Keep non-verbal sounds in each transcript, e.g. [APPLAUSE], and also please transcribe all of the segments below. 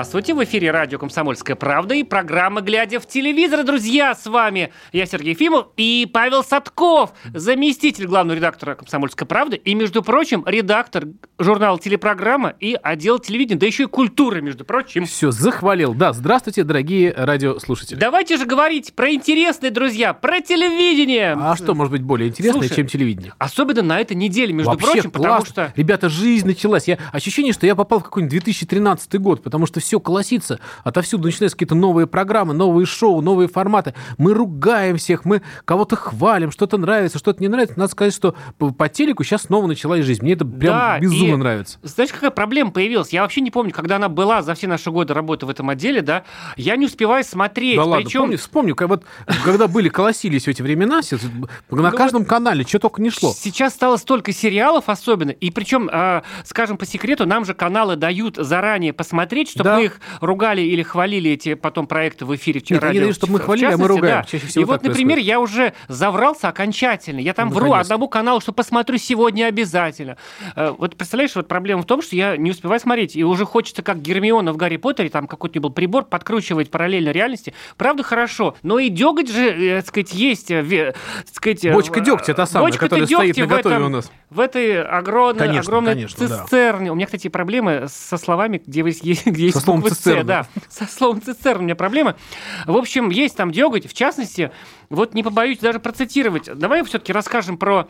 Здравствуйте, в эфире радио «Комсомольская правда» и программа «Глядя в телевизор». Друзья, с вами я, Сергей Фимов и Павел Садков, заместитель главного редактора «Комсомольской правды» и, между прочим, редактор журнала «Телепрограмма» и отдел телевидения, да еще и культуры, между прочим. Все, захвалил. Да, здравствуйте, дорогие радиослушатели. Давайте же говорить про интересное, друзья, про телевидение. А что может быть более интересное, Слушай, чем телевидение? Особенно на этой неделе, между Вообще прочим, потому классно. что... Ребята, жизнь началась. Я ощущение, что я попал в какой-нибудь 2013 год, потому что все колосится. Отовсюду начинаются какие-то новые программы, новые шоу, новые форматы. Мы ругаем всех, мы кого-то хвалим, что-то нравится, что-то не нравится. Надо сказать, что по, по телеку сейчас снова началась жизнь. Мне это прям Да, безумно и нравится. Знаешь, какая проблема появилась? Я вообще не помню, когда она была за все наши годы работы в этом отделе, да, я не успеваю смотреть. Да ладно, Причем помню, вспомню, как вот, когда были, колосились эти времена, все- на каждом канале что только не шло. Сейчас стало столько сериалов особенно, и причем, э, скажем по секрету, нам же каналы дают заранее посмотреть, чтобы Да. Мы их ругали или хвалили эти потом проекты в эфире. Нет, они радио, дают, чтобы мы хвалили, а мы ругаем. да. Чаще всего И вот, например, происходит. я уже заврался окончательно. Я там Ну, вру наконец-то. одному каналу, что посмотрю сегодня обязательно. Э, Вот представляешь, вот проблема в том, что я не успеваю смотреть, и уже хочется, как Гермиона в Гарри Поттере, там какой-то был прибор, подкручивать параллельно реальности. Правда, хорошо, но и деготь же, э, так сказать, есть. э, так сказать, Бочка дегтя та самая, бочка-то которая стоит наготове этом- у нас. В этой огромной, Конечно, огромной конечно, да. цистерне. У меня, кстати, проблемы со словами, где есть, где есть словом цистерна. Да, со словом цистерна у меня проблемы. В общем, есть там деготь. В частности, вот не побоюсь даже процитировать. Давай все-таки расскажем про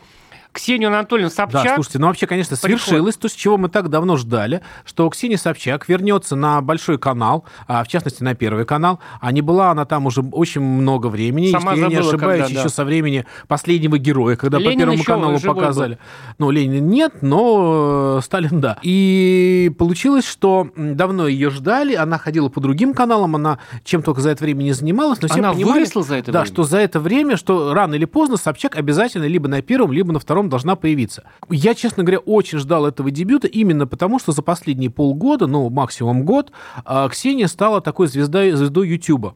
Ксению Анатольевну Собчак. Да, слушайте, ну вообще, конечно, Приход. свершилось то, с чего мы так давно ждали, что Ксения Собчак вернется на большой канал, а в частности на первый канал. А не была она там уже очень много времени, Сама если я не забыла, ошибаюсь, когда, еще да. со времени последнего героя, когда Ленин по Первому еще каналу показали. Ну, Ленин нет, но э, Сталин да. И получилось, что давно ее ждали, она ходила по другим каналам, она чем только за это время не занималась, но все Она понимали, выросла за это да, время? что за это время, что рано или поздно Собчак обязательно либо на первом, либо на втором должна появиться. Я, честно говоря, очень ждал этого дебюта именно потому, что за последние полгода, ну, максимум год, а, Ксения стала такой звездой, звездой Ютуба.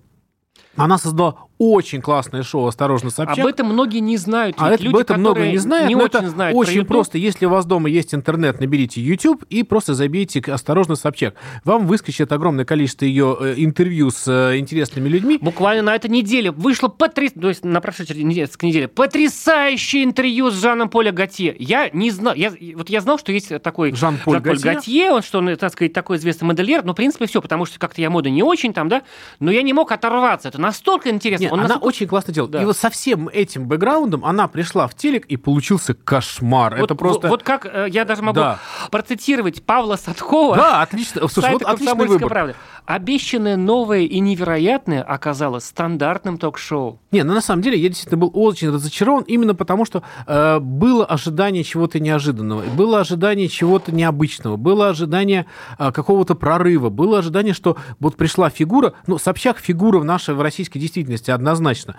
Она создала очень классное шоу «Осторожно, Собчак». Об этом многие не знают. А это, люди, об этом много которые не знают, не но очень это знают очень YouTube. просто. Если у вас дома есть интернет, наберите YouTube и просто забейте «Осторожно, Собчак». Вам выскочит огромное количество ее э, интервью с э, интересными людьми. Буквально на этой неделе вышло потряс... то есть на прошедшей неделе, потрясающее интервью с Жаном Поля Готье. Я не знал, я, вот я знал, что есть такой Жан-Поль Готье? Готье, он что он, так сказать, такой известный модельер, но в принципе все, потому что как-то я мода не очень там, да, но я не мог оторваться. Это настолько интересно. Нет, Он она настолько- очень классно делает. Да. И вот со всем этим бэкграундом она пришла в телек, и получился кошмар. Вот, Это просто... вот как э, я даже могу Да. процитировать Павла Садкова. Да, отлично. Слушай, вот отличный «Комсомольская выбор. правда». Обещанное новое и невероятное оказалось стандартным ток-шоу. Не, ну на самом деле я действительно был очень разочарован именно потому, что э, было ожидание чего-то неожиданного, было ожидание чего-то необычного, было ожидание э, какого-то прорыва, было ожидание, что вот пришла фигура, ну, Собчак фигура в нашей, в российской действительности однозначно.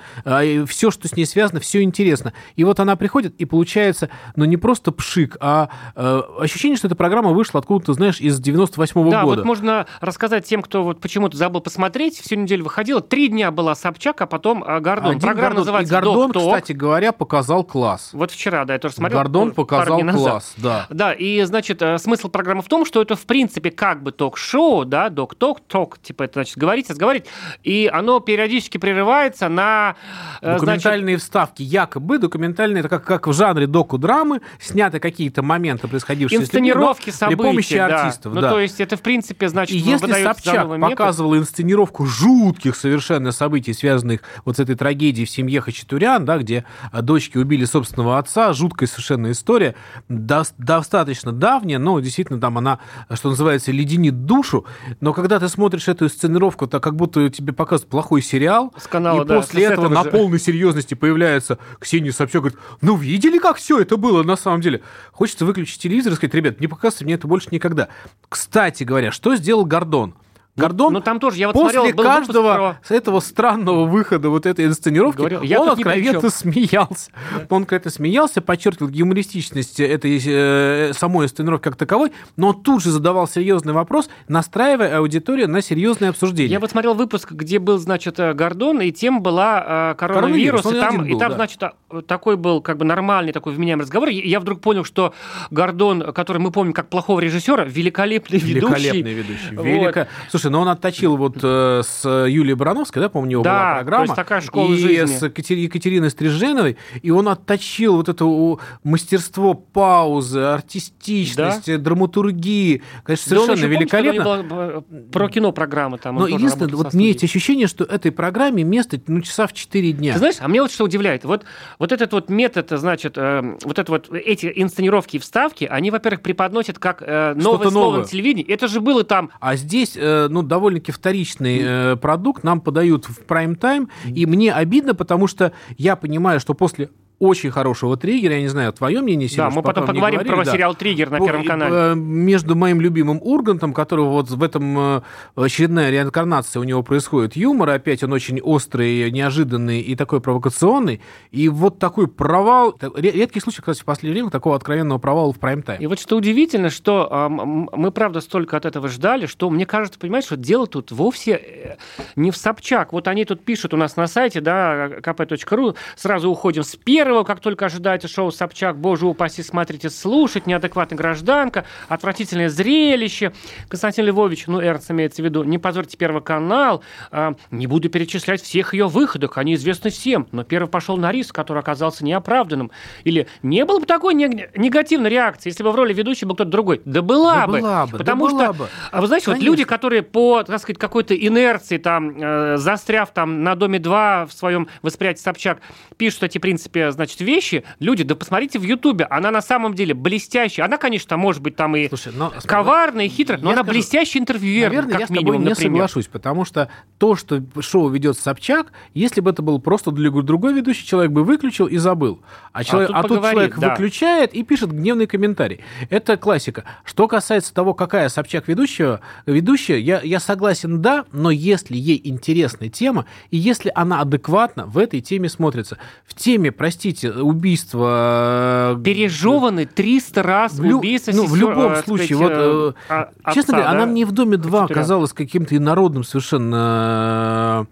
все, что с ней связано, все интересно. И вот она приходит, и получается, ну, не просто пшик, а э, ощущение, что эта программа вышла откуда-то, знаешь, из 98-го Да, года. вот можно рассказать тем, кто вот почему-то забыл посмотреть. Всю неделю выходила. Три дня была Собчак, а потом а, Гордон. Один Программа Гордон. называется И Гордон, «Док-ток». кстати говоря, показал класс. Вот вчера, да, я тоже смотрел. Гордон ну, показал класс, да. Да, и, значит, э, смысл программы в том, что это, в принципе, как бы ток-шоу, да, док-ток, ток, типа, это, значит, говорить, разговаривать, и оно периодически прерывается на, э, значит, Документальные вставки, якобы документальные, это как, как в жанре доку-драмы, сняты какие-то моменты, происходившие с инсценировки событий, при помощи да. артистов. Ну, да. то есть это, в принципе, значит, И если выдается Собчак показывала инсценировку жутких совершенно событий, связанных вот с этой трагедией в семье Хачатурян, да, где а, дочки убили собственного отца, жуткая совершенно история, дос- достаточно давняя, но действительно там она, что называется, леденит душу, но когда ты смотришь эту инсценировку, то как будто тебе показывают плохой сериал, С канала, и да, после с этого этого на же. полной серьезности появляется Ксения Собчак, говорит, ну видели, как все это было на самом деле? Хочется выключить телевизор и сказать, ребят, не показывайте мне это больше никогда. Кстати говоря, что сделал Гордон? Гордон ну, там тоже, я вот после смотрел, был каждого с этого странного выхода вот этой инсценировки Говорил, я он откровенно смеялся. Он откровенно смеялся, подчеркивал юмористичность этой э, самой инсценировки как таковой, но тут же задавал серьезный вопрос, настраивая аудиторию на серьезное обсуждение. Я вот смотрел выпуск, где был, значит, э, Гордон, и тем была э, коронавирус, Коронавирус, он и там, один и был, там да. значит, а, такой был как бы нормальный такой вменяемый разговор. Я вдруг понял, что Гордон, который мы помним как плохого режиссера, великолепный ведущий. Великолепный ведущий. Вот. Велика... Слушай, Слушай, но он отточил вот э, с Юлией Барановской, да, по-моему, у него Да, была то программа. есть такая школа и жизни. с Екатери- Екатериной Стриженовой, и он отточил вот это у- мастерство паузы, артистичности, драматургии. Конечно, Да совершенно помнишь, великолепно. была, э, про кино программа там. Но единственное, вот мне есть ощущение, что этой программе место ну, часа в 4 дня. Ты знаешь, а мне вот что удивляет, вот, вот этот вот метод, значит, э, вот это вот эти инсценировки и вставки, они, во-первых, преподносят как э, новое слово на телевидении. Это же было там А здесь, э, ну, довольно-таки вторичный э, продукт нам подают в прайм-тайм, и мне обидно, потому что я понимаю, что после очень хорошего триггера, я не знаю, твое мнение, Сереж, Да, мы потом поговорим говорили, про да. сериал «Триггер» на По- Первом канале. э, Между моим любимым Ургантом, которого вот в этом э, очередная реинкарнация у него происходит юмор, опять он очень острый, неожиданный и такой провокационный, и вот такой провал, редкий случай, кстати, в последнее время такого откровенного провала в прайм-тайм. И вот что удивительно, что а, м, мы, правда, столько от этого ждали, что, мне кажется, понимаешь, что дело тут вовсе э, не в Собчак. Вот они тут пишут у нас на сайте, да, kp.ru, сразу уходим с первого, как только ожидаете шоу Собчак, боже упаси, смотрите, слушать, неадекватная гражданка, отвратительное зрелище. Константин Львович, ну, Эрнст имеется в виду, не позорьте Первый канал, а, не буду перечислять всех ее выходах, они известны всем, но первый пошел на риск, который оказался неоправданным. Или не было бы такой нег- негативной реакции, если бы в роли ведущего был кто-то другой. Да была Да бы. была бы, да потому была что, бы. а вы знаете, вот Конечно. люди, которые по, так сказать, какой-то инерции, там, э, застряв там на Доме-2 в своем восприятии Собчак, пишут эти, в принципе, значит, вещи, люди, да посмотрите в Ютубе, она на самом деле блестящая. Она, конечно, может быть, там и Слушай, но коварная, и хитрая, но она скажу, блестящий интервьюер, Наверное, как я с тобой минимум, не например. соглашусь, потому что то, что шоу ведет Собчак, если бы это был просто для другой ведущий, человек бы выключил и забыл. А, человек, тут а, тут поговорит, человек да. выключает и пишет гневный комментарий. Это классика. Что касается того, какая Собчак ведущая, ведущая я, я согласен, да, но если ей интересна тема, и если она адекватно в этой теме смотрится. В теме, простите, убийства... э, Пережеваны 300 раз в лю- убийство ну, в любом э, так случае, сказать, вот, э, э, а- Честно отца, говоря, она да? мне в «Доме 2» Учителя. казалась каким-то инородным совершенно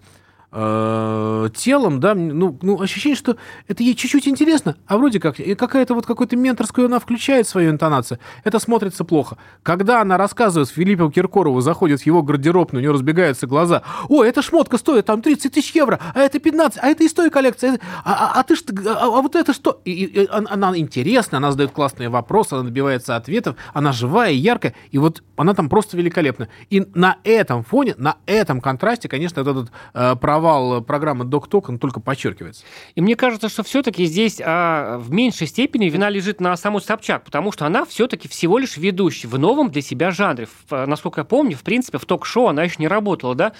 э, телом, да, ну, ну, ощущение, что это ей чуть-чуть интересно, а вроде как, и какая-то вот какой-то менторскую она включает свою интонацию, это смотрится плохо. Когда она рассказывает Филиппу Киркорову, заходит в его гардеробную, у нее разбегаются глаза, о, эта шмотка стоит там 30 тысяч евро, а это 15, а это из той коллекции, а, а- а ты что, а, а вот это что? И, и- и она, она интересная, она задает классные вопросы, она добивается ответов, она живая, яркая, и вот она там просто великолепна. И на этом фоне, на этом контрасте, конечно, вот этот э, провал программы Док Ток, он только подчеркивается. И мне кажется, что все-таки здесь а, в меньшей степени вина лежит на саму Собчак, потому что она все-таки всего лишь ведущая в новом для себя жанре. В- а, насколько я помню, в принципе, в ток-шоу она еще не работала, да?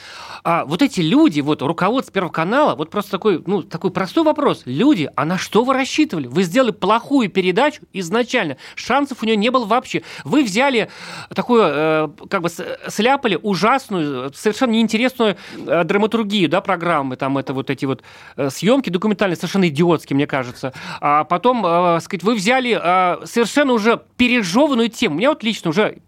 А вот эти люди, вот руководство Первого канала, вот просто такой, ну, такой простой вопрос. Люди, а на что вы рассчитывали? Вы сделали плохую передачу изначально. Шансов у нее не было вообще. Вы взяли такую, э, как бы, сляпали ужасную, совершенно неинтересную э, драматургию, да, программы, там это вот эти вот э, съемки документальные, совершенно идиотские, мне кажется. А потом, э, сказать, вы взяли э, совершенно уже пережеванную тему. Меня вот лично уже,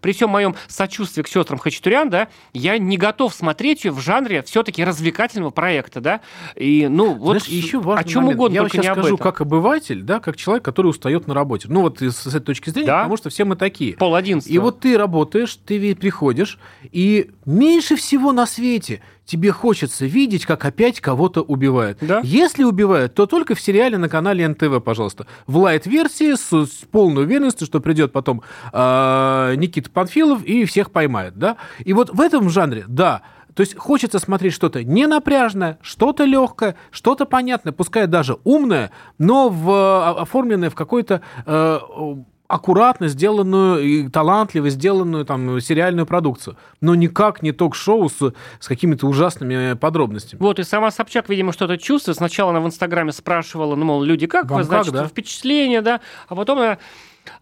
при всем моем сочувствии к сестрам Хачатурян, да, я не готов смотреть ее в жанре все-таки развлекательного проекта, да, и, ну, вот Знаешь, еще важный о чем момент. угодно, Я только вот не сейчас об скажу, этом. как обыватель, да, как человек, который устает на работе. Ну вот с, этой точки зрения, Да. потому что все мы такие. Пол одиннадцатого. И вот ты работаешь, ты приходишь, и меньше всего на свете тебе хочется видеть, как опять кого-то убивают. Да. Если убивают, то только в сериале на канале НТВ, пожалуйста. В лайт-версии с, с полной уверенностью, что придет потом э, Никита Панфилов и всех поймает. Да? И вот в этом жанре, да, то есть хочется смотреть что-то не напряжное, что-то легкое, что-то понятное, пускай даже умное, но в, э, оформленное в какой-то э, аккуратно сделанную и талантливо сделанную там сериальную продукцию, но никак не ток-шоу с, с какими-то ужасными подробностями. Вот, и сама Собчак, видимо, что-то чувствует. Сначала она в Инстаграме спрашивала, ну, мол, люди, как Вам вы, значит, как, да? впечатление, да? А потом она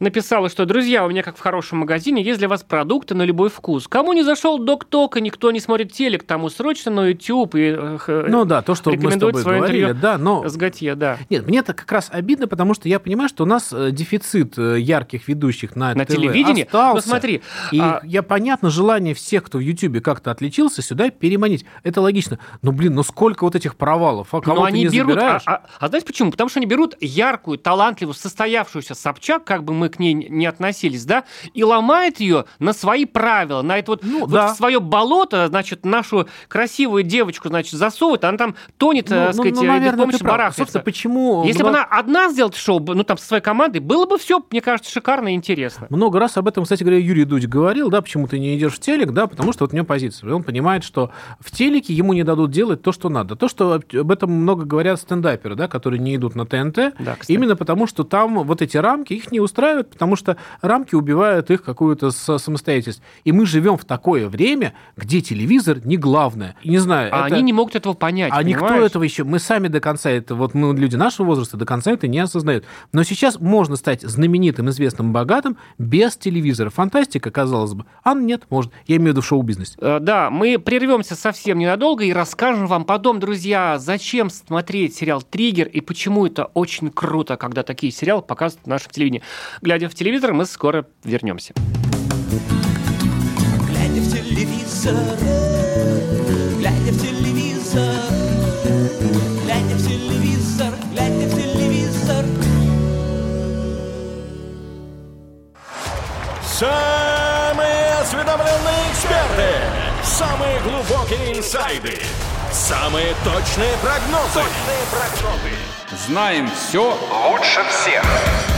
написала, что, друзья, у меня, как в хорошем магазине, есть для вас продукты на любой вкус. Кому не зашел док-ток, и никто не смотрит телек, тому срочно на YouTube и э, Ну да, то, что мы с тобой говорили, да, но... с Готье, да. Нет, мне это как раз обидно, потому что я понимаю, что у нас э, дефицит э, ярких ведущих на, На ТВ телевидении? остался. Ну, смотри, И а- я понятно желание всех, кто в Ютьюбе как-то отличился, сюда переманить. Это логично. Но, блин, ну сколько вот этих провалов? А Но кого ты они не берут... А, забираешь? а- а знаете почему? Потому что они берут яркую, талантливую, состоявшуюся Собчак, как бы мы к ней не относились, да, и ломает ее на свои правила, на это вот, Ну, вот да. свое болото, значит, нашу красивую девочку, значит, засовывает, она там тонет, Ну, так ну, сказать, ну, э, наверное, прав. барахтается. Собственно, почему... Если бы много- она одна сделала шоу, ну, там, со своей командой, было бы все, мне кажется, шикарно и интересно. Много раз об этом, кстати говоря, Юрий Дудь говорил, да, почему ты не идешь в телек, да, потому что вот у него позиция. Он понимает, что в телеке ему не дадут делать то, что надо. То, что об этом много говорят стендаперы, да, которые не идут на ТНТ, Да, кстати. именно потому, что там вот эти рамки их не устраивают, потому что рамки убивают их какую-то самостоятельность. И мы живем в такое время, где телевизор не главное. Не знаю, А это- они не могут этого понять, а никто понимаешь? этого еще, мы сами до конца это, вот мы люди нашего возраста до конца это не осознают. Но сейчас можно стать знаменитым, известным, богатым без телевизора. Фантастика, казалось бы. А нет, может. Я имею в виду в шоу-бизнесе. Э, Да, мы прервемся совсем ненадолго и расскажем вам потом, друзья, зачем смотреть сериал «Триггер» и почему это очень круто, когда такие сериалы показывают в нашем телевидении. Глядя в телевизор, мы скоро вернемся. Глядя в телевизор, глядя в телевизор, глядя в телевизор, глядя в телевизор. Самые осведомленные эксперты, самые глубокие инсайды, самые точные прогнозы. Знаем все лучше всех.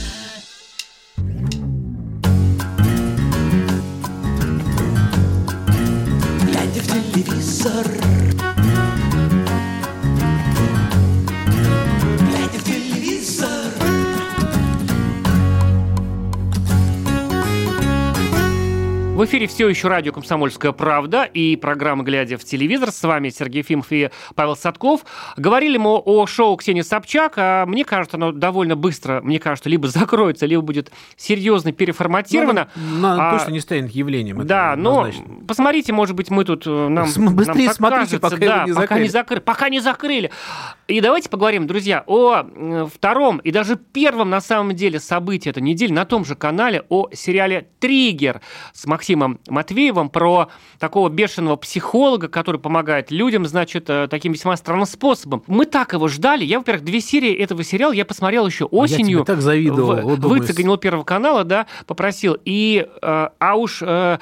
Эфире все еще радио «Комсомольская правда» и программа «Глядя в телевизор». С вами Сергей Фимов и Павел Садков. Говорили мы о шоу Ксении Собчак, а мне кажется, оно довольно быстро, мне кажется, либо закроется, либо будет серьезно переформатировано. Ну, на- А, точно не станет явлением. Да, но однозначно. посмотрите, может быть, мы тут э, нам, быстрее нам смотрите, пока да, не пока закрыли. не закрыли, пока не закрыли. И давайте поговорим, друзья, о э, втором и даже первом на самом деле событии этой недели на том же канале о сериале "Триггер" с Максимом Матвеевым про такого бешеного психолога, который помогает людям, значит, э, таким весьма странным способом. Мы так его ждали. Я, во-первых, две серии этого сериала я посмотрел еще А я осенью. тебе так завидовал, В- вот думаю, выцегонил Первого канала, да, попросил. И, э, а уж э,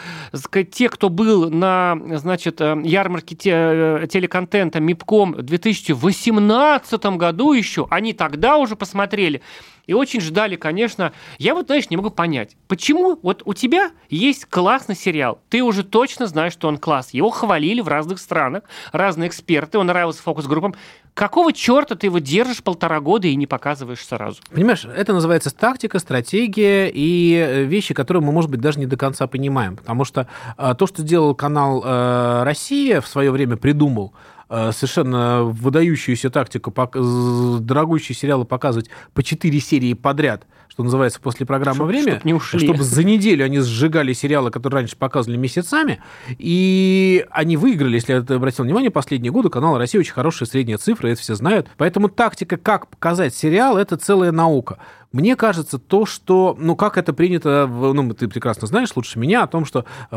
те, кто был на, значит, ярмарке те- телеконтента МИПКОМ в 2018 году еще, они тогда уже посмотрели. И очень ждали, конечно. Я вот, знаешь, не могу понять, почему вот у тебя есть классный сериал, ты уже точно знаешь, что он класс. Его хвалили в разных странах, разные эксперты, он нравился фокус-группам. Какого черта ты его держишь полтора года и не показываешь сразу? Понимаешь, это называется тактика, стратегия и э, вещи, которые мы, может быть, даже не до конца понимаем. Потому что э, то, что сделал канал э, «Россия» в свое время придумал, совершенно выдающуюся тактику, дорогущие сериалы показывать по 4 серии подряд, что называется, после программы Чтоб- «Время», чтоб не ушли. чтобы за неделю они сжигали сериалы, которые раньше показывали месяцами, и они выиграли, если ты обратил внимание, последние годы канал «Россия» очень хорошие средние цифры, это все знают. Поэтому тактика, как показать сериал, это целая наука. Мне кажется, то, что, ну, как это принято, в- ну, ты прекрасно знаешь лучше меня, о том, что э,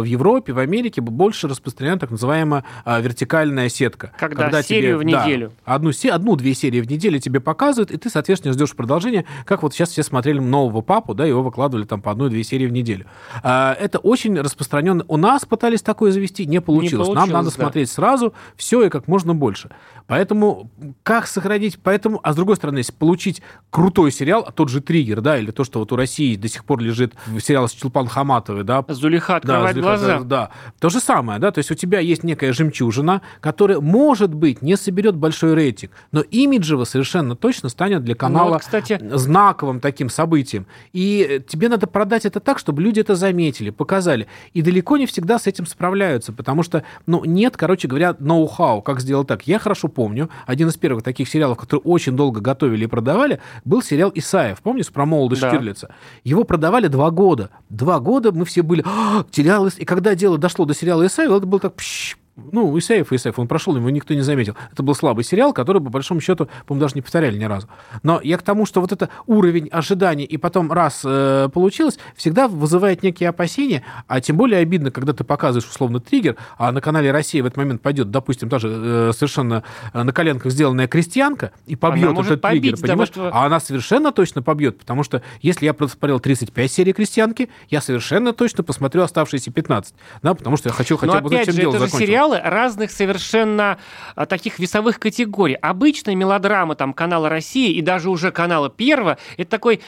в Европе, в Америке больше распространена так называемая э, вертикальная сетка. Когда серию в да, неделю. одну, се- одну-две серии в неделю тебе показывают, и ты, соответственно, ждешь продолжения, как вот сейчас все смотрели нового папу, да, его выкладывали там по одной-две серии в неделю. А, Это очень распространенно. У нас пытались такое завести, не получилось. Нам получилось, надо да. смотреть сразу все и как можно больше. Поэтому как сохранить? Поэтому, а с другой стороны, если получить крутой сериал, а тот же «Триггер», да, или то, что вот у России до сих пор лежит сериал с Чулпан Хаматовой, да, Зулиха открывает да, глаза. Да, то же самое, да, то есть у тебя есть некая жемчужина, которая, может быть, не соберет большой рейтинг, но имиджево совершенно точно станет для канала Ну вот, кстати- знаковым таким событием. И э, тебе надо продать это так, чтобы люди это заметили, показали. И далеко не всегда с этим справляются, потому что, ну, нет, короче говоря, ноу-хау, как сделать так. Я хорошо помню, один из первых таких сериалов, которые очень долго готовили и продавали, был сериал «Исаев». Помнишь, про молодость Да. Штирлица? Его продавали два года. Два года мы все были, «А, сериал Ис-». И когда дело дошло до сериала «Исаев», это было так, пш, Ну, Исаев, Исаев, он прошел, его никто не заметил. Это был слабый сериал, который, по большому счету, по-моему, даже не повторяли ни разу. Но я к тому, что вот это уровень ожиданий и потом раз э, получилось, всегда вызывает некие опасения, а тем более обидно, когда ты показываешь условно триггер, а на канале Россия в этот момент пойдет, допустим, тоже э, совершенно э, на коленках сделанная крестьянка и побьет может этот триггер, побить, да, понимаешь? э, А она совершенно точно побьет, потому что если я посмотрел 35 серий крестьянки, я совершенно точно посмотрю оставшиеся 15, да, потому что я хочу хотя Но бы опять чем же, дело закончилось. Сериалы разных совершенно а, таких весовых категорий. Обычная мелодрама там канала России и даже уже канала Первого, это такой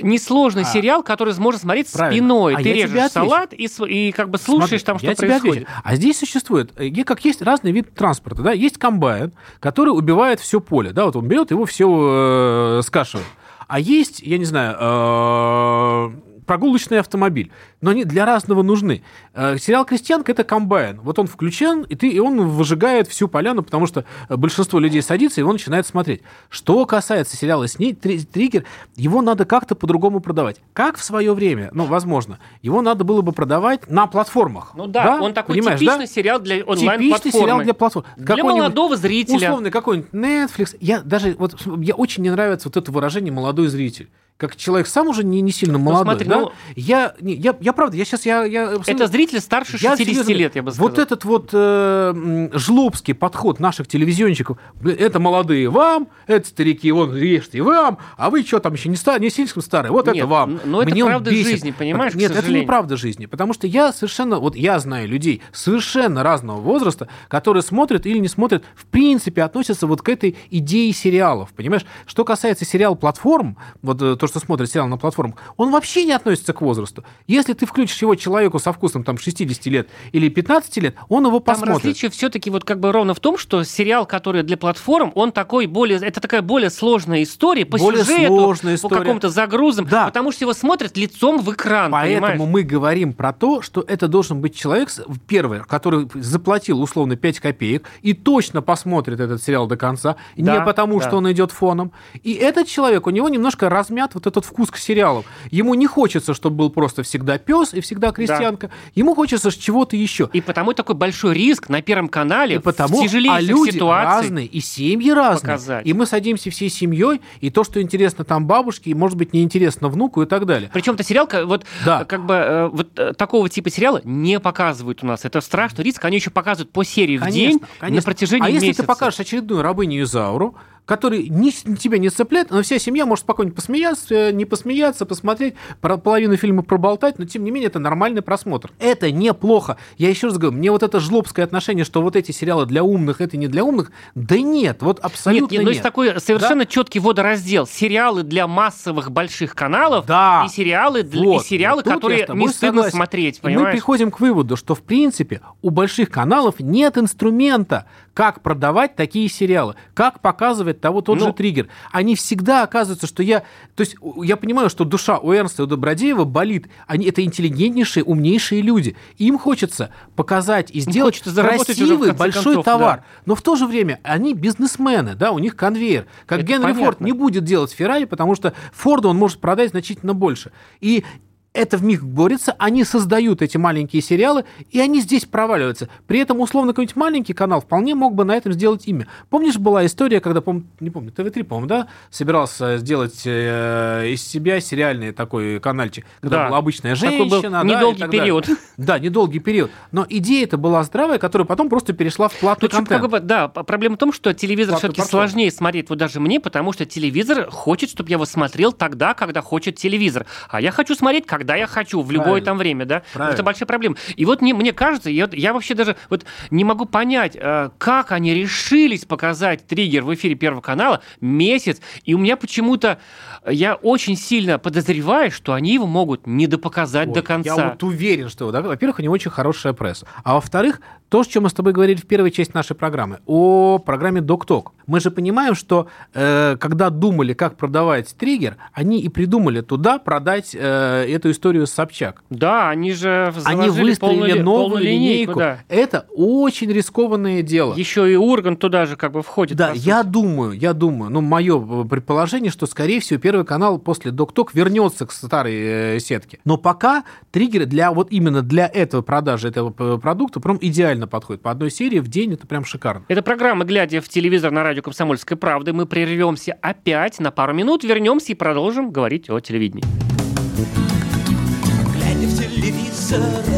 несложный сериал, который можно смотреть А. Правильно. спиной. А Ты режешь салат и, и как бы слушаешь Смотри, там, что происходит. отвечу. А здесь существует, э, как есть разный вид транспорта, да, есть комбайн, который убивает все поле, да, вот он берет его все э, скашивает. А есть, я не знаю, э, прогулочный автомобиль, но они для разного нужны. Э, Сериал «Крестьянка» — это комбайн. Вот он включен, и, ты, и он выжигает всю поляну, потому что э, большинство людей садится, и он начинает смотреть. Что касается сериала «Сни- Три- «Триггер», его надо как-то по-другому продавать. Как в свое время, ну, возможно, его надо было бы продавать на платформах. Ну да, он такой Понимаешь, типичный да? сериал для Типичный онлайн-платформы. сериал для платформ. Для молодого зрителя. Условный какой-нибудь Netflix. Я даже вот я очень не нравится вот это выражение молодой зритель. Как человек сам уже не, не сильно молодой, смотри, да? ну- я, не, я, я правда, я сейчас я, я абсолютно- Это зритель старше я 60 серьезно лет, я бы сказал. Вот этот вот э, жлобский подход наших телевизионщиков, это молодые вам, это старики, вон, режьте вам, а вы что там еще не, ста- не слишком старые, вот Нет, это вам. но это Мне он правда бесит. жизни, понимаешь, Нет, это не правда жизни, потому что я совершенно, вот я знаю людей совершенно разного возраста, которые смотрят или не смотрят, в принципе, относятся вот к этой идее сериалов, понимаешь? Что касается сериал-платформ, вот э, то, что смотрит сериал на платформах, он вообще не относится к возрасту. Если ты включишь его человеку со вкусом там 60 лет или 15 лет, он его Там посмотрит. различие все-таки вот как бы ровно в том, что сериал, который для платформ, он такой более, это такая более сложная история по Более сюжету, сложная по история. каким-то загрузам, Да. потому что его смотрят лицом в экран, Поэтому понимаешь? мы говорим про то, что это должен быть человек, первый, который заплатил условно 5 копеек и точно посмотрит этот сериал до конца, Да, не потому, да. что он идет фоном. И этот человек, у него немножко размят вот этот вкус к сериалам. Ему не хочется, чтобы был просто всегда пес и всегда крестьянка. Ему хочется чего-то еще. И потому такой большой риск на Первом канале И потому, в а тяжелейших люди ситуациях. разные, и семьи разные. показать. И мы садимся всей семьей, и то, что интересно там бабушке, и, может быть, неинтересно внуку и так далее. Причем это сериал, вот Да. э, как бы э, вот э, такого типа сериала не показывают у нас. Это страшный риск. Они еще показывают по серии в день на протяжении а если месяца. ты покажешь очередную рабыню Изауру, который ни, тебя не цепляет, но вся семья может спокойно посмеяться, э, не посмеяться, посмотреть, про половину фильма проболтать, но тем не менее это нормальный просмотр. Это неплохо. Я еще раз говорю, мне вот это жлобское отношение, что вот эти сериалы для умных, это не для умных, да нет, вот абсолютно нет, нет. но есть такой совершенно четкий водораздел. Сериалы для массовых больших каналов Да. и сериалы, для, Вот. и сериалы Вот тут которые не стыдно согласен. смотреть, И мы понимаешь? приходим к выводу, что в принципе у больших каналов нет инструмента, как продавать такие сериалы, как показывать того тот Ну. же триггер. Они всегда оказываются, что я... То есть я понимаю, что душа у Эрнста и у Добродеева болит. Они это интеллигентнейшие, умнейшие люди. Им хочется показать и сделать хочется уже, красивый большой концов, товар. да. Но в то же время они бизнесмены, да, у них конвейер. Как Это Генри понятно. Форд не будет делать Феррари, потому что Форда он может продать значительно больше. И это в них борется, они создают эти маленькие сериалы, и они здесь проваливаются. При этом, условно, какой-нибудь маленький канал вполне мог бы на этом сделать имя. Помнишь, была история, когда, пом- не помню, ТВ-3, по-моему, да, собирался сделать э, из себя сериальный такой канальчик, когда Да. была обычная Такой был женщина. да, недолгий далее. период. Да, недолгий период. Но идея это была здравая, которая потом просто перешла в платный Тут чё- контент. как бы, да, проблема в том, что телевизор все-таки сложнее смотреть вот даже мне, потому что телевизор хочет, чтобы я его смотрел тогда, когда хочет телевизор. А я хочу смотреть, когда я хочу, в любое Правильно. там время, да? Правильно. Это большая проблема. И вот мне, мне кажется, я, я вообще даже вот не могу понять, э, как они решились показать триггер в эфире Первого канала месяц, и у меня почему-то, я очень сильно подозреваю, что они его могут не допоказать Ой, до конца. Я вот уверен, что, да, во-первых, у него очень хорошая пресса. А во-вторых, то, о чем мы с тобой говорили в первой части нашей программы, о программе «Док-Ток». мы же понимаем, что э, когда думали, как продавать триггер, они и придумали туда продать э, эту историю с Собчак. Да, они же Они выстроили полную новую полную линейку. да. Это очень рискованное дело. Еще и Ургант туда же как бы входит. Да, я думаю, я думаю, ну, мое предположение, что, скорее всего, Первый канал после Док-Ток вернется к старой э, сетке. Но пока триггеры для вот именно для этого продажи этого п- продукта прям идеально подходят. По одной серии в день это прям шикарно. Это программа «Глядя в телевизор» на радио «Комсомольская правда». Мы прервемся опять на пару минут, вернемся и продолжим говорить о телевидении. Глядя в телевизор,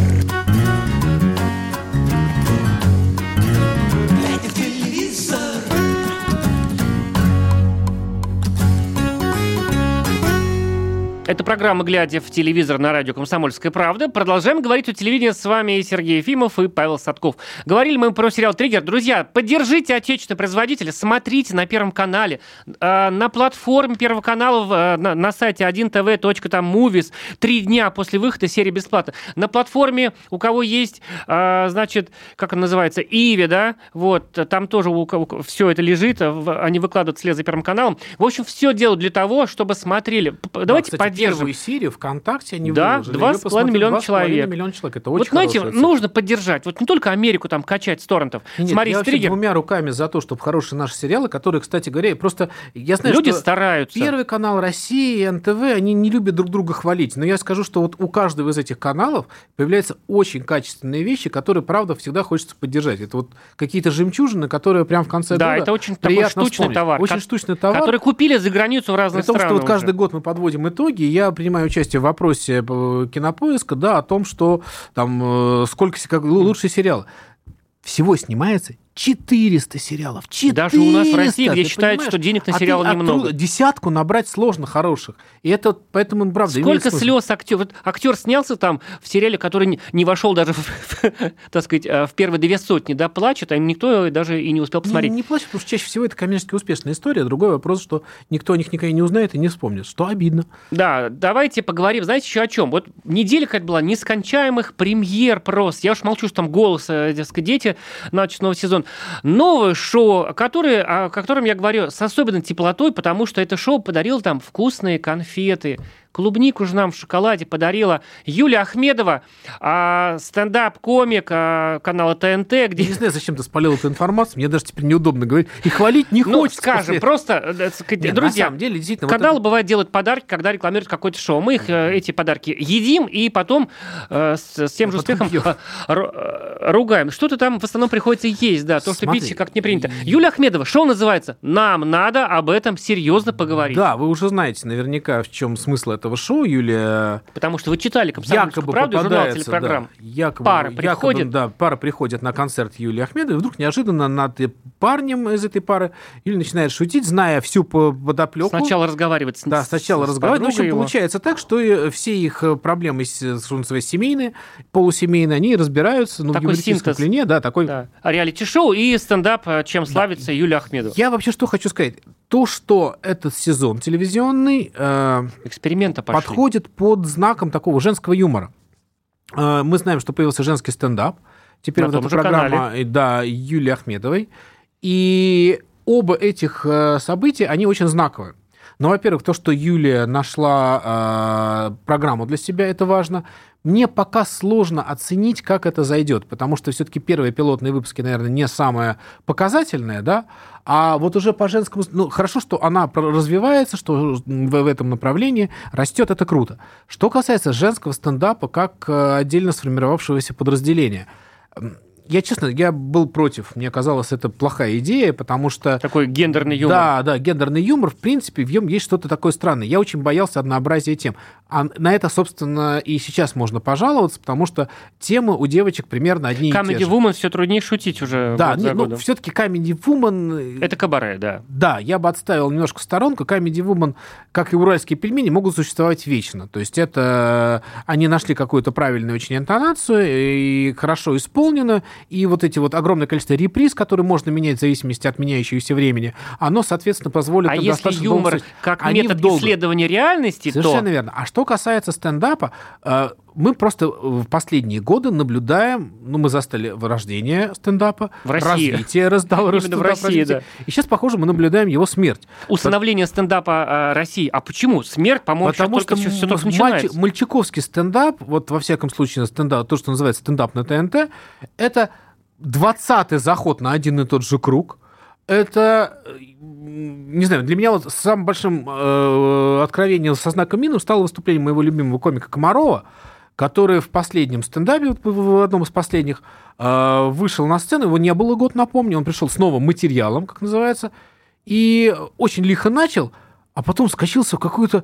Это программа «Глядя в телевизор» на радио «Комсомольская правда». Продолжаем говорить о телевидении. С вами Сергей Ефимов и Павел Садков. Говорили мы про сериал «Триггер». Друзья, поддержите отечественного производителя, смотрите на Первом канале, э, на платформе Первого канала, э, на, сайте 1tv.movies, три дня после выхода серии бесплатно. На платформе, у кого есть, э, значит, как она называется, Иви, да, вот, там тоже все это лежит, они выкладывают вслед за Первым каналом. В общем, все делают для того, чтобы смотрели. Давайте Да, кстати, поддержим. первую серию ВКонтакте они Да, выложили. два Её с половиной посмотрели миллиона человек. миллиона человек. Это Вот очень знаете, хорошая цифра. нужно поддержать. Вот не только Америку там качать с торрентов. Нет, Смотри, я триггер. двумя руками за то, чтобы хорошие наши сериалы, которые, кстати говоря, просто... Я знаю, Люди что стараются. Первый канал России и НТВ, они не любят друг друга хвалить. Но я скажу, что вот у каждого из этих каналов появляются очень качественные вещи, которые, правда, всегда хочется поддержать. Это вот какие-то жемчужины, которые прям в конце Да, года это очень такой штучный вспомнить. товар. Очень штучный товар. Который купили за границу в разные При том, что вот каждый уже. год мы подводим итоги, я принимаю участие в вопросе э, кинопоиска, да, о том, что там э, сколько как, лучшие сериалы. Всего снимается 400 сериалов. 400! Даже у нас в России, где считают, что денег на А сериалы от немного. труда- Десятку набрать сложно хороших. И это поэтому, правда, имеет Сколько слез актер... Вот актер снялся там в сериале, который не- не вошел даже, в, так сказать, э, в первые две сотни, да, плачет, а никто даже и не успел Не, посмотреть. не плачь, потому что чаще всего это коммерчески успешная история. Другой вопрос, что никто о них никогда не узнает и не вспомнит, что обидно. Да, давайте поговорим, знаете, еще о чем? Вот неделя какая-то была нескончаемых премьер просто. Я уж молчу, что там голос, э, дети, начали новый сезон. Новое шоу, которое, о котором я говорю с особенной теплотой, потому что это шоу подарило там вкусные конфеты, клубнику же нам в шоколаде подарила Юлия Ахмедова, а, стендап-комик а, канала ТНТ, Я где не знаю, зачем ты спалил эту информацию, мне даже теперь неудобно говорить. И хвалить не ну, хочется. скажем, после этого. просто, э, сказать, Нет, друзья, на самом деле, действительно, вот каналы это- бывает делают подарки, когда рекламируют какое-то шоу. Мы их, э, эти подарки едим и потом э, с, с тем же Потом успехом э, э, ругаем. Что-то там в основном приходится есть, да, то, что Смотри, бить как не принято. Юлия Ахмедова, шоу называется «Нам надо об этом серьезно поговорить». Да, вы уже знаете наверняка, в чем смысл этого шоу. Юлия Потому что вы читали «Комсомольскую якобы правду» журнал телепрограмм. да, якобы, Пара якобы, приходит. да, пара приходит на концерт Юлии Ахмедовой, и вдруг неожиданно над парнем из этой пары Юля начинает шутить, зная всю по- подоплеку. Сначала разговаривать с Да, сначала с разговаривать. В общем, его. получается так, что все их э, проблемы, с- что называется, семейные, полусемейные, они разбираются ну, в Такой юмористическом синтез. клине. Да, такой Да. Реалити-шоу и стендап, э, чем славится Юлия Ахмедова. Я вообще что хочу сказать. То, что этот сезон телевизионный э, Эксперимента пошли. подходит под знаком такого женского юмора. Э, мы знаем, что появился женский стендап. Теперь На вот эта программа, да, Юлии Ахмедовой. И оба этих э, события, они очень знаковые. Ну, во-первых, то, что Юлия нашла э, программу для себя, это важно. Мне пока сложно оценить, как это зайдет, потому что все-таки первые пилотные выпуски, наверное, не самое показательное, да, а вот уже по женскому... Ну, хорошо, что она развивается, что в, этом направлении растет, это круто. Что касается женского стендапа как э, отдельно сформировавшегося подразделения, я честно, я был против. Мне казалось, это плохая идея, потому что... Такой гендерный юмор. Да, да, гендерный юмор, в принципе, в нем есть что-то такое странное. Я очень боялся однообразия тем. А на это, собственно, и сейчас можно пожаловаться, потому что темы у девочек примерно одни и те Comedy же. Woman все труднее шутить уже Да, год нет, ну, все-таки Comedy Woman... Это кабаре, да. Да, я бы отставил немножко в сторонку. Comedy Woman, как и уральские пельмени, могут существовать вечно. То есть это они нашли какую-то правильную очень интонацию и хорошо исполнено. И вот эти вот огромное количество реприз, которые можно менять в зависимости от меняющегося времени, оно, соответственно, позволит А если долго юмор слушать. как Они метод долго. исследования реальности, Совершенно то... верно. А что касается стендапа, э, мы просто в последние годы наблюдаем, ну, мы застали рождение стендапа, В России. развитие раздал Именно в России, развитие. да. И сейчас, похоже, мы наблюдаем его смерть. Установление стендапа э, России. А почему? Смерть, по-моему, Потому что только, все только начинается. мальчи- мальчиковский стендап, вот во всяком случае стендап, то, что называется стендап на ТНТ, это 20-й заход на один и тот же круг. Это, не знаю, для меня вот самым большим э, откровением со знаком минус стало выступление моего любимого комика Комарова, который в последнем стендапе, в одном из последних, э, вышел на сцену, его не было год, напомню, он пришел с новым материалом, как называется, и очень лихо начал, а потом скачился в какую-то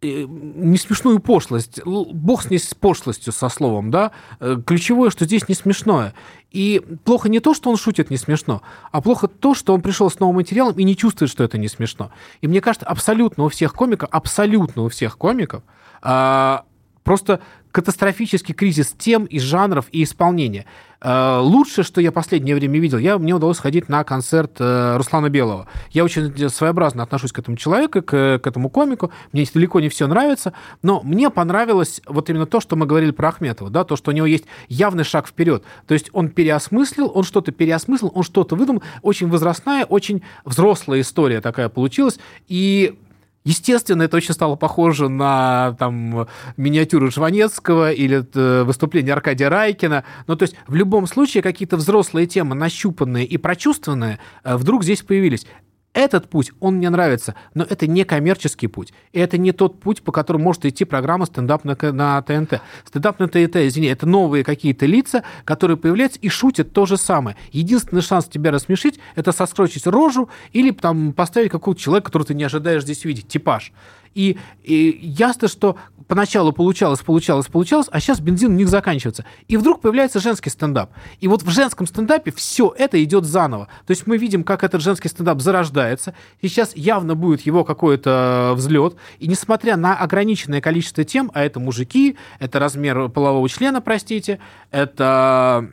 э, несмешную пошлость. Л- Бог с ней с пошлостью, со словом, да. Э, Ключевое, что здесь не смешное. И плохо не то, что он шутит не смешно, а плохо то, что он пришел с новым материалом и не чувствует, что это не смешно. И мне кажется, абсолютно у всех комиков, абсолютно у всех комиков а, просто катастрофический кризис тем и жанров и исполнения. Э, Лучшее, что я последнее время видел, я, мне удалось сходить на концерт э, Руслана Белого. Я очень своеобразно отношусь к этому человеку, к, к этому комику. Мне далеко не все нравится, но мне понравилось вот именно то, что мы говорили про Ахметова, да, то, что у него есть явный шаг вперед. То есть он переосмыслил, он что-то переосмыслил, он что-то выдумал. Очень возрастная, очень взрослая история такая получилась. И Естественно, это очень стало похоже на там, миниатюру Жванецкого или э, выступление Аркадия Райкина. Ну, то есть, в любом случае, какие-то взрослые темы, нащупанные и прочувствованные, э, вдруг здесь появились. Этот путь, он мне нравится, но это не коммерческий путь. И это не тот путь, по которому может идти программа стендап на, на ТНТ. Стендап на ТНТ, извини, это новые какие-то лица, которые появляются и шутят то же самое. Единственный шанс тебя рассмешить – это соскрочить рожу или там, поставить какого-то человека, которого ты не ожидаешь здесь видеть, типаж. И, и ясно, что поначалу получалось, получалось, получалось, а сейчас бензин у них заканчивается. И вдруг появляется женский стендап. И вот в женском стендапе все это идет заново. То есть мы видим, как этот женский стендап зарождается. И сейчас явно будет его какой-то взлет. И несмотря на ограниченное количество тем, а это мужики, это размер полового члена, простите, это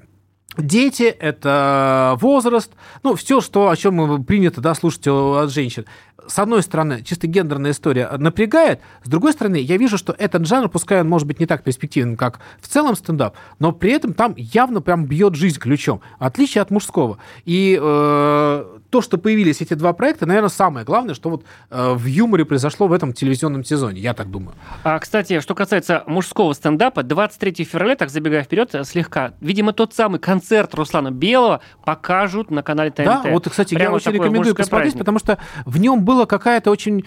дети, это возраст, ну, все, что, о чем принято да, слушать от женщин. С одной стороны, чисто гендерная история напрягает, с другой стороны, я вижу, что этот жанр, пускай он может быть не так перспективен, как в целом стендап, но при этом там явно прям бьет жизнь ключом, отличие от мужского. И э, то, что появились эти два проекта, наверное, самое главное, что вот э, в юморе произошло в этом телевизионном сезоне, я так думаю. А, кстати, что касается мужского стендапа, 23 февраля, так забегая вперед э, слегка, видимо, тот самый концерт Руслана Белого покажут на канале ТНТ. Да, вот, кстати, я Прямо очень такой рекомендую посмотреть, праздник. потому что в нем была какая-то очень...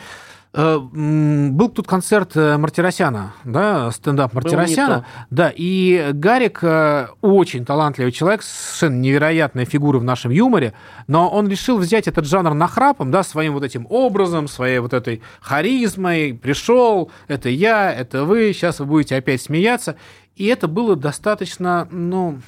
э, Был тут концерт э, Мартиросяна, да, стендап Мартиросяна, да, и Гарик э, очень талантливый человек, совершенно невероятная фигура в нашем юморе, но он решил взять этот жанр нахрапом, да, своим вот этим образом, своей вот этой харизмой, пришел, это я, это вы, сейчас вы будете опять смеяться, и это было достаточно, ну,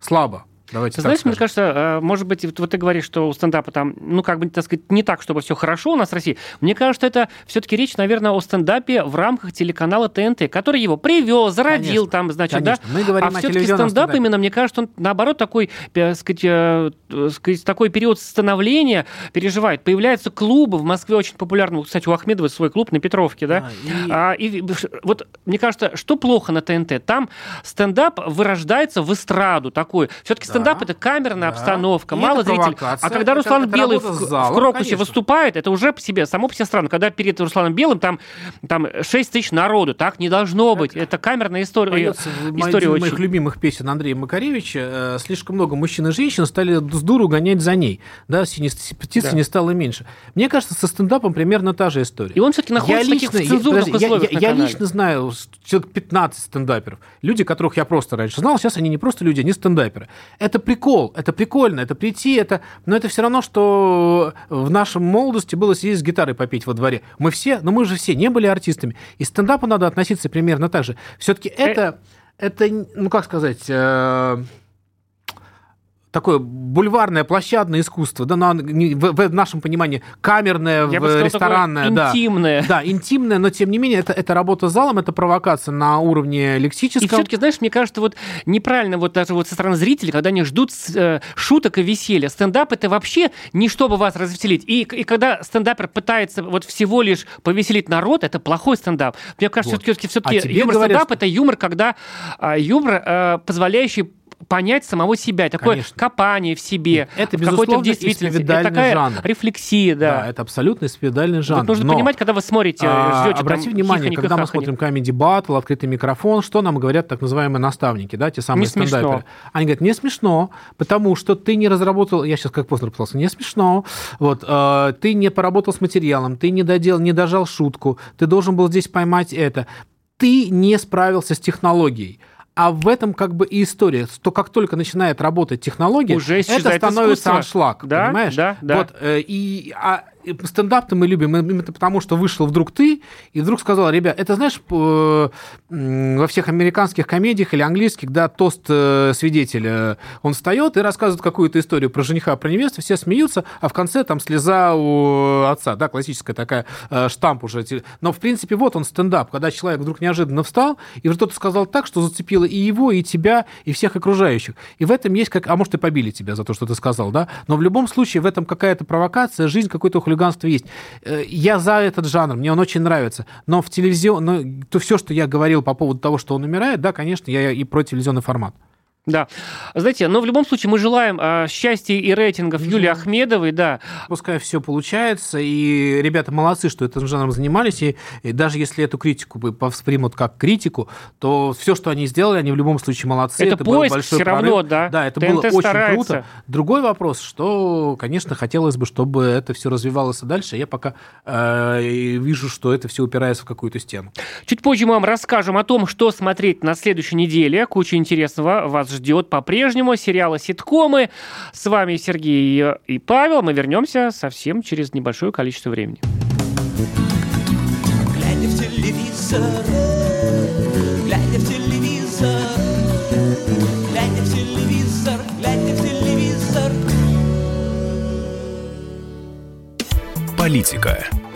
слабо. Давайте Ты так знаешь, мне скажем. кажется, э, может быть, вот, вот ты говоришь, что у стендапа там, ну, как бы, так сказать, не так, чтобы все хорошо у нас в России. Мне кажется, это все-таки речь, наверное, о стендапе в рамках телеканала ТНТ, который его привез, зародил Конечно, там, значит, конечно. да. Мы говорим а все-таки стендап стендапе. именно, мне кажется, он, наоборот, такой, э, сказать, э, сказать, такой период становления переживает. Появляются клубы в Москве очень популярны. Кстати, у Ахмедова свой клуб на Петровке, да. А, и- А, и вот мне кажется, что плохо на ТНТ? Там стендап вырождается в эстраду такую. Все-таки Да, стендап это камерная да. обстановка, И мало это зрителей. А когда это- Руслан это Белый в, залом, в Крокусе конечно. выступает, это уже по себе, само по себе странно. Когда перед Русланом Белым там, там 6 тысяч народу, так не должно быть. Это камерная история. Поется история моих очень. любимых песен Андрея Макаревича э, слишком много мужчин и женщин стали с дуру гонять за ней. Да, птицы Да. не стало меньше. Мне кажется, со стендапом примерно та же история. И он все-таки находится в таких я- цензурных подожди, я- условиях я, я канале. лично знаю человек 15 стендаперов. Люди, которых я просто раньше знал, сейчас они не просто люди, они стендаперы. Это это прикол, это прикольно, это прийти, это, но это все равно, что в нашем молодости было сидеть с гитарой попеть во дворе. Мы все, но мы же все не были артистами. И к стендапу надо относиться примерно так же. Все-таки это, это, ну как сказать, э, такое бульварное, площадное искусство, да, но в, в нашем понимании камерное, Я в- бы сказал, ресторанное, такое да. интимное. Да, интимное, но тем не менее это, это работа с залом, это провокация на уровне И лексическом. все-таки, знаешь, мне кажется, вот неправильно вот даже вот со стороны зрителей, когда они ждут э, шуток и веселья. Стендап это вообще не чтобы вас развеселить. И, и когда стендапер пытается вот всего лишь повеселить народ, это плохой стендап. Мне кажется, Вот. все-таки, все-таки А юмор говорят, стендап что- это юмор, когда а, юмор, э, позволяющий понять самого себя, такое Конечно. копание в себе, Это, в безусловно, действительности. Это такая жанр. рефлексия, Да, да. это абсолютно исповедальный жанр. Вот нужно Но, понимать, когда вы смотрите, а, ждете Обрати там внимание, хихоньки, когда мы смотрим Comedy Battle, открытый микрофон, что нам говорят так называемые наставники, да, те самые Не смешно. стендаперы. Они говорят, не смешно, потому что ты не разработал, я сейчас как Познер пытался, не смешно, вот, э, ты не поработал с материалом, ты не додел, не дожал шутку, ты должен был здесь поймать это. Ты не справился с технологией. А в этом как бы и история, что как только начинает работать технология, Уже это становится искусство. аншлаг, Да, понимаешь? да, да. Вот, э, и а, стендап-то мы любим именно потому, что вышел вдруг ты, и вдруг сказал, ребят, это знаешь, во всех американских комедиях или английских, да, тост э, свидетеля, он встает и рассказывает какую-то историю про жениха, про невесту, все смеются, а в конце там слеза у отца, да, классическая такая э, штамп уже. Но, в принципе, вот он стендап, когда человек вдруг неожиданно встал, и что-то сказал так, что зацепило и его, и тебя, и всех окружающих. И в этом есть как... А может, и побили тебя за то, что ты сказал, да? Но в любом случае в этом какая-то провокация, жизнь, какое-то хулиганство есть. Э, Я за этот жанр, мне он очень нравится. Но в телевизион... ну, то все, что я говорил по поводу того, что он умирает, да, конечно, я и про телевизионный формат. Да. Знаете, но в любом случае мы желаем а, счастья и рейтингов Юлии Ахмедовой, да. Пускай все получается, и ребята молодцы, что этим жанром занимались, и, и даже если эту критику воспримут как критику, то все, что они сделали, они в любом случае молодцы. Это был поиск большой всё равно, прорыв. да. Да, это ТНТ было очень старается. круто. Другой вопрос, что, конечно, хотелось бы, чтобы это все развивалось дальше. Я пока э, вижу, что это все упирается в какую-то стену. Чуть позже мы вам расскажем о том, что смотреть на следующей неделе. Куча интересного вас ждет по-прежнему. Сериалы, ситкомы. С вами Сергей и Павел. Мы вернемся совсем через небольшое количество времени. Глядя в телевизор, глядя в телевизор, глядя в телевизор, глядя в телевизор. Политика,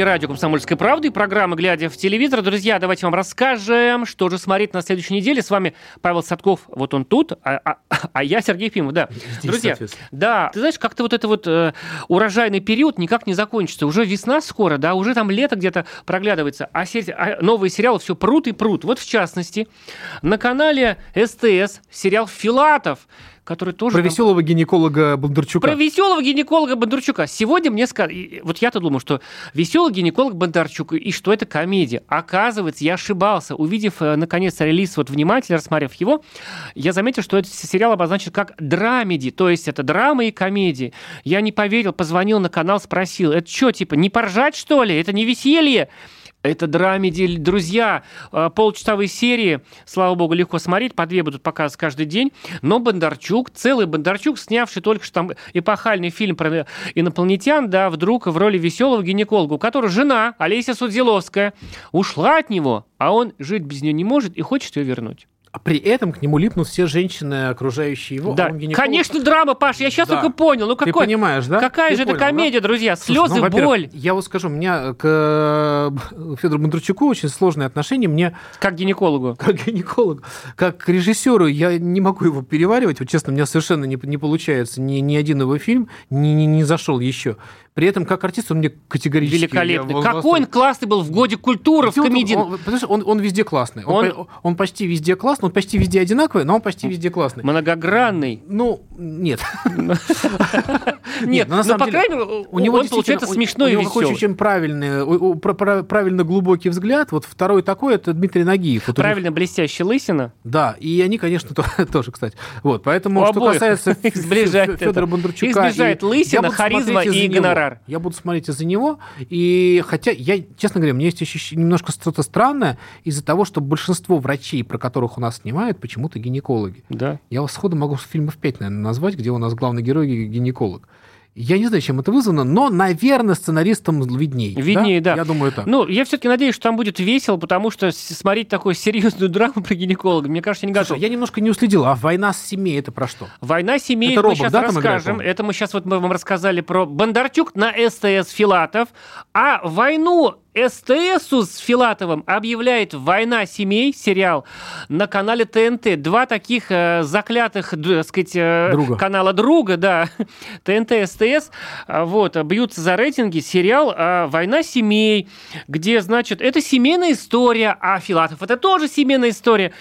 Эфире радио «Комсомольская правда» и программа «Глядя в телевизор». Друзья, давайте вам расскажем, что же смотреть на следующей неделе. С вами Павел Садков, вот он тут, а, а- [LAUGHS] а я Сергей Ефимов, да. Друзья, соответственно. да, ты знаешь, как-то вот это вот э, урожайный период никак не закончится. Уже весна скоро, да, уже там лето где-то проглядывается, а, сери- а новые сериалы все прут и прут. Вот в частности, на канале СТС сериал «Филатов», который тоже... Про там- веселого гинеколога Бондарчука. про веселого гинеколога Бондарчука. Сегодня мне сказали, вот я-то думал, что веселый гинеколог Бондарчук, и что это комедия. Оказывается, я ошибался. Увидев, э, наконец, релиз, вот внимательно рассмотрев его, я заметил, что этот сериал обозначен как драмеди, то есть это драма и комедия. Я не поверил, позвонил на канал, спросил, это что, типа, не поржать, что ли? Это не веселье? Это драмеди, друзья, э, полчасовые серии, слава богу, легко смотреть, по две будут показывать каждый день, но Бондарчук, целый Бондарчук, снявший только что там эпохальный фильм про инопланетян, да, вдруг в роли веселого гинеколога, у которого жена, Олеся Судзиловская, ушла от него, а он жить без нее не может и хочет ее вернуть. А при этом к нему липнут все женщины, окружающие его. Да, а он гинеколог. конечно, драма, Паш, я сейчас Да. только понял. Ну Ты какой, понимаешь, да? какая Ты же это понял, да? комедия, друзья? Слушай, Слезы, ну, боль. Я вот скажу, у меня к Федору Бондарчуку очень сложные отношения. Мне Как гинекологу. как гинеколог, как к режиссеру, я не могу его переваривать. Вот честно, у меня совершенно не, не получается. Ни, ни один его фильм не, не, не зашел еще. При этом, как артист, он мне категорически... Великолепный. я Какой он классный был в годе культуры, в Где он- он, он, он везде классный. Он, Он- он почти везде классный, он почти везде одинаковый, но он почти везде классный. Многогранный. Ну, нет. [LAUGHS] Нет, но, по крайней мере, у него получается у- смешной у и него такой веселый. очень правильный, у- у- правильно глубокий взгляд. Вот второй такой это Дмитрий Нагиев. У Правильно блестящий лысина. Да, и они, конечно, то- [LAUGHS] тоже, кстати. Вот, поэтому, У что касается [LAUGHS] Федора. Бондарчука... Их сближает и- лысина, харизма и него. Гонорар. Я буду смотреть из-за него, и хотя я, честно говоря, меня есть ощущение немножко что-то странное из-за того, что большинство врачей, про которых у нас снимают, почему-то гинекологи. Да. Я вас сходу могу фильмов 5, наверное, назвать, где у нас главный герой ги- гинеколог. Я не знаю, чем это вызвано, но, наверное, сценаристам видней. Виднее, да. Я думаю, так. Ну, я все-таки надеюсь, что там будет весело, потому что с- смотреть такую серьезную [LAUGHS] драму про гинеколога, мне кажется, я не готов. Слушай, я немножко не уследил, а «Война с семей» это про что? Война семей, Это мы Робок, сейчас да, играет, расскажем. по-моему? Это мы сейчас вот мы вам рассказали про Бондарчук на СТС Филатов. А войну СТСу с Филатовым объявляет «Война семей» сериал на канале ТНТ. Два таких э, заклятых, так сказать, э, Друга. канала друга, да, [LAUGHS] ТНТ, СТС, а, вот, бьются за рейтинги. Сериал а, «Война семей», где, значит, это семейная история, а Филатов это тоже семейная история.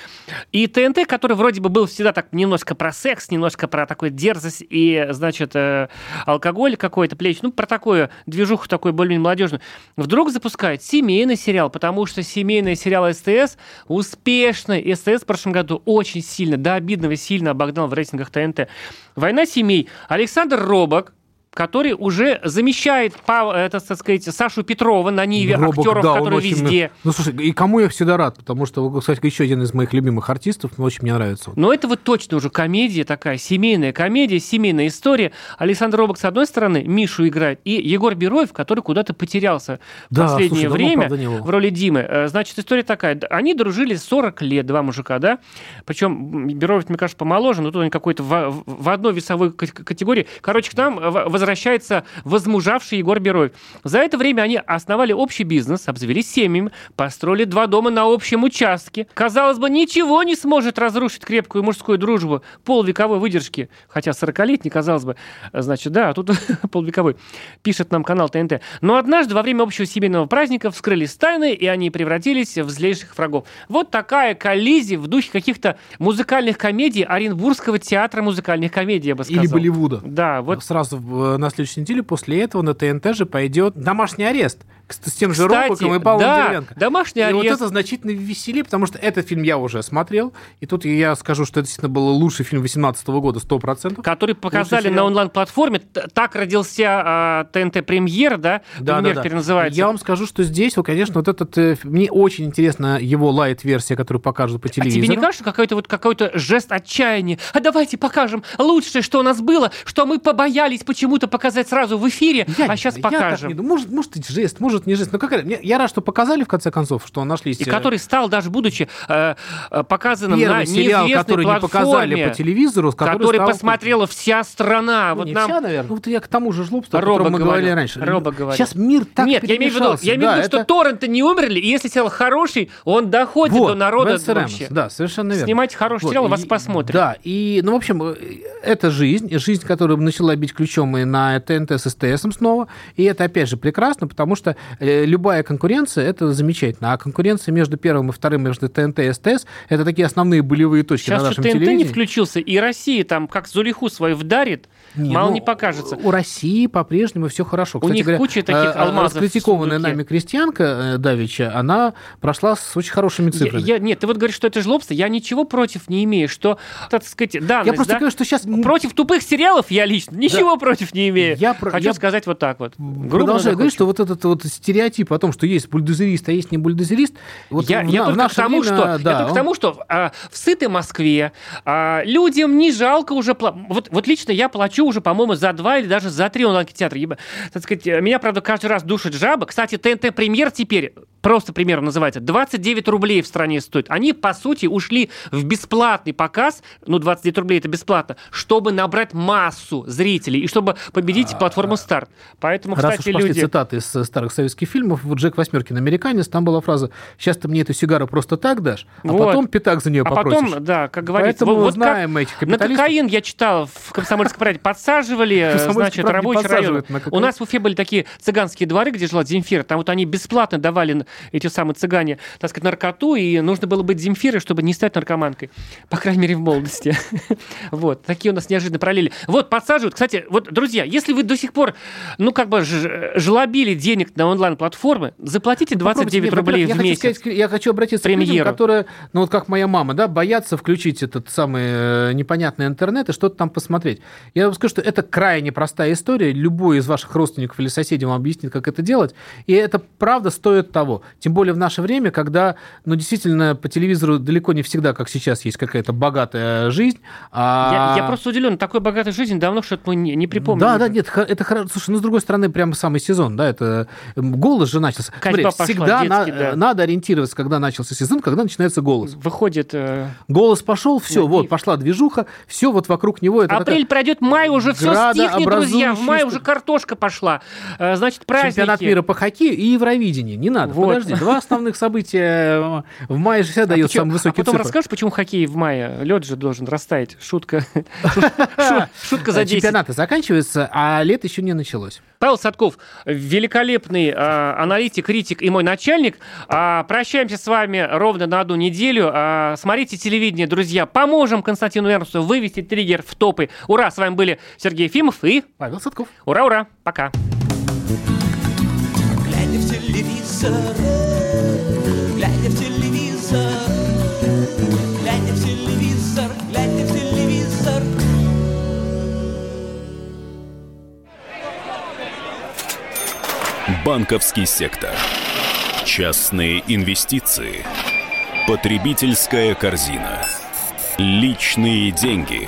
И ТНТ, который вроде бы был всегда так немножко про секс, немножко про такую дерзость и, значит, э, алкоголь какой-то, плеч, ну, про такую движуху такой более-менее молодежную, вдруг запускает семейный сериал, потому что семейный сериал СТС успешный. СТС в прошлом году очень сильно, до обидного сильно обогнал в рейтингах ТНТ. «Война семей». Александр Робок, который уже замещает, это, так сказать, Сашу Петрова на Ниве, Робок, актеров, да, которые очень- везде. Ну, слушай, и кому я всегда рад, потому что, кстати, еще один из моих любимых артистов, мне очень мне нравится. Но это вот точно уже комедия такая, семейная комедия, семейная история. Александр Робок, с одной стороны, Мишу играет, и Егор Бероев, который куда-то потерялся в Да, последнее слушай, время было. в роли Димы. Э, Значит, история такая. Они дружили 40 лет, два мужика, да? Причем Бероев, мне кажется, помоложе, но тут они какой-то в, в- одной весовой категории. Короче, к нам э, в- возвращается возмужавший Егор Бероев. За это время они основали общий бизнес, обзавелись семьями, построили два дома на общем участке. Казалось бы, ничего не сможет разрушить крепкую мужскую дружбу полвековой выдержки. Хотя 40-летний, казалось бы, э, значит, да, а тут [LAUGHS] полвековой. Пишет нам канал ТНТ. Но однажды во время общего семейного праздника вскрылись тайны, и они превратились в злейших врагов. Вот такая коллизия в духе каких-то музыкальных комедий Оренбургского театра музыкальных комедий, я бы сказал. Или Болливуда. Да, вот Сразу в- на следующей неделе. После этого на ТНТ же пойдет домашний арест с, тем же Кстати, Робоком и Павлом да, Деревянко. домашний и вот арест. это значительно веселее, потому что этот фильм я уже смотрел, и тут я скажу, что это действительно был лучший фильм 2018 года, 100%. который показали на онлайн-платформе. Так родился а, ТНТ Премьер, да? Премьер теперь называется. Я вам скажу, что здесь, вот, конечно, вот этот... э, Мне очень интересна его лайт-версия, которую покажут по А телевизору. тебе не кажется какой-то вот какой-то жест отчаяния? А давайте покажем лучшее, что у нас было, что мы побоялись почему-то показать сразу в эфире, Я а сейчас я так покажем. не думаю. Может, может, и жест, может, не жест. Но какая... мне- Я рад, что показали, в конце концов, что нашлись... И э, который стал, даже будучи э, э, показанным Первый на сериал, который не показали по телевизору, который, который стал- посмотрела вся страна. Ну, вот не нам... вся, наверное. Ну, вот я к тому же жлобству, о котором мы говорили говорил, раньше. Роба говорил. Сейчас мир так Нет, я имею в виду, я имею в виду, что торренты не умерли, и если сериал хороший, он доходит Вот, до народа Венс вообще. Да, совершенно верно. Снимайте хороший Вот, сериал, и- вас посмотрят. Да, и, ну, в общем, э, это жизнь, жизнь, которая начала бить ключом и на ТНТ с СТСом снова, и это, опять же, прекрасно, потому что любая конкуренция, это замечательно, а конкуренция между первым и вторым, между ТНТ и СТС, это такие основные болевые точки Сейчас на что нашем ТНТ не телевидении. включился, и Россия там как Зулиху свою вдарит, мало ну, не покажется. У России по-прежнему все хорошо. У них куча таких э, алмазов Раскритикованная нами крестьянка э, Давича, она прошла с очень хорошими Я, цифрами. я- нет, ты вот говоришь, что это жлобство. Я ничего против не имею, что, так сказать, да, Я просто говорю, что сейчас против тупых сериалов я лично ничего против не имею. Я про- Хочу я сказать вот так вот. Грубо, Продолжаю говорить, что вот этот вот стереотип о том, что есть бульдозерист, а есть не бульдозерист, вот я, в, я в только к тому, время, что, я да, только к он- тому, что а, в сытой Москве а, людям не жалко уже... пла- Вот, вот лично я плачу уже, по-моему, за два или даже за три онлайн-кинотеатра. Еба- Так сказать, меня, правда, каждый раз душит жаба. Кстати, ТНТ премьер теперь просто примером называется, 29 рублей в стране стоит. Они, по сути, ушли в бесплатный показ, ну, 29 рублей это бесплатно, чтобы набрать массу зрителей и чтобы победить платформу старт. Поэтому, Раз кстати, уж люди... цитаты из э, старых советских фильмов, вот Джек Восьмеркин американец, там была фраза «Сейчас ты мне эту сигару просто так дашь, а Вот. потом пятак за нее А попросишь». потом, да, как говорится, Поэтому вот, вот знаем как этих на кокаин я читал в Комсомольской правде, подсаживали, значит, рабочий район. У нас в Уфе были такие цыганские дворы, где жила Земфира, там вот они бесплатно давали эти самые цыгане, так сказать, наркоту, и нужно было быть Земфирой, чтобы не стать наркоманкой, по крайней мере, в молодости. [LAUGHS] Вот, такие у нас неожиданно параллели. Вот, подсаживают. Кстати, вот, друзья, если вы до сих пор, ну, как бы жлобили денег на онлайн-платформы, заплатите 29 Попробуйте. рублей в хочу месяц. сказать, я хочу обратиться к людям, которые, ну вот как моя мама, да, боятся включить этот самый э, непонятный интернет и что-то там посмотреть. Я скажу, что это крайне простая история. Любой из ваших родственников или соседей вам объяснит, как это делать. И это правда стоит того. Тем более в наше время, когда, ну, действительно, по телевизору далеко не всегда, как сейчас, есть какая-то богатая жизнь. а- Я, я просто удивлен, такой богатой жизни давно что-то мы не, не припомним. Да, уже. да, нет, это хорошо. Слушай, ну, с другой стороны, прямо самый сезон, да, это голос же начался. Смотри, пошла, всегда на- детский, да. надо ориентироваться, когда начался сезон, когда начинается голос. Выходит, э, Голос пошел, все, Ну, вот, и- пошла движуха, все вот вокруг него. Это апрель пройдет, май уже все стихнет, друзья. В мае уже картошка пошла. Э, Значит, праздники. чемпионат мира по хоккею и Евровидение. Не надо, Вот. подожди. Два основных события э, в мае же всегда А, дает почему- самые а высокие потом цифры. расскажешь, почему хоккей в мае? Лед же должен растаять. Шутка. [LAUGHS] Шу- Шутка за 10. Чемпионаты заканчиваются, а лето еще не началось. Павел Садков, великолепный э, аналитик, критик и мой начальник. А, прощаемся с вами ровно на одну неделю. А, смотрите телевидение, друзья. Поможем Константину Эрнсту вывести триггер в топы. Ура! С вами были Сергей Ефимов и... Павел Садков. Ура-ура! Пока! Глядя в телевизор, глядя в телевизор, глядя в телевизор, глядя в телевизор. Банковский сектор. Частные инвестиции. Потребительская корзина. Личные деньги.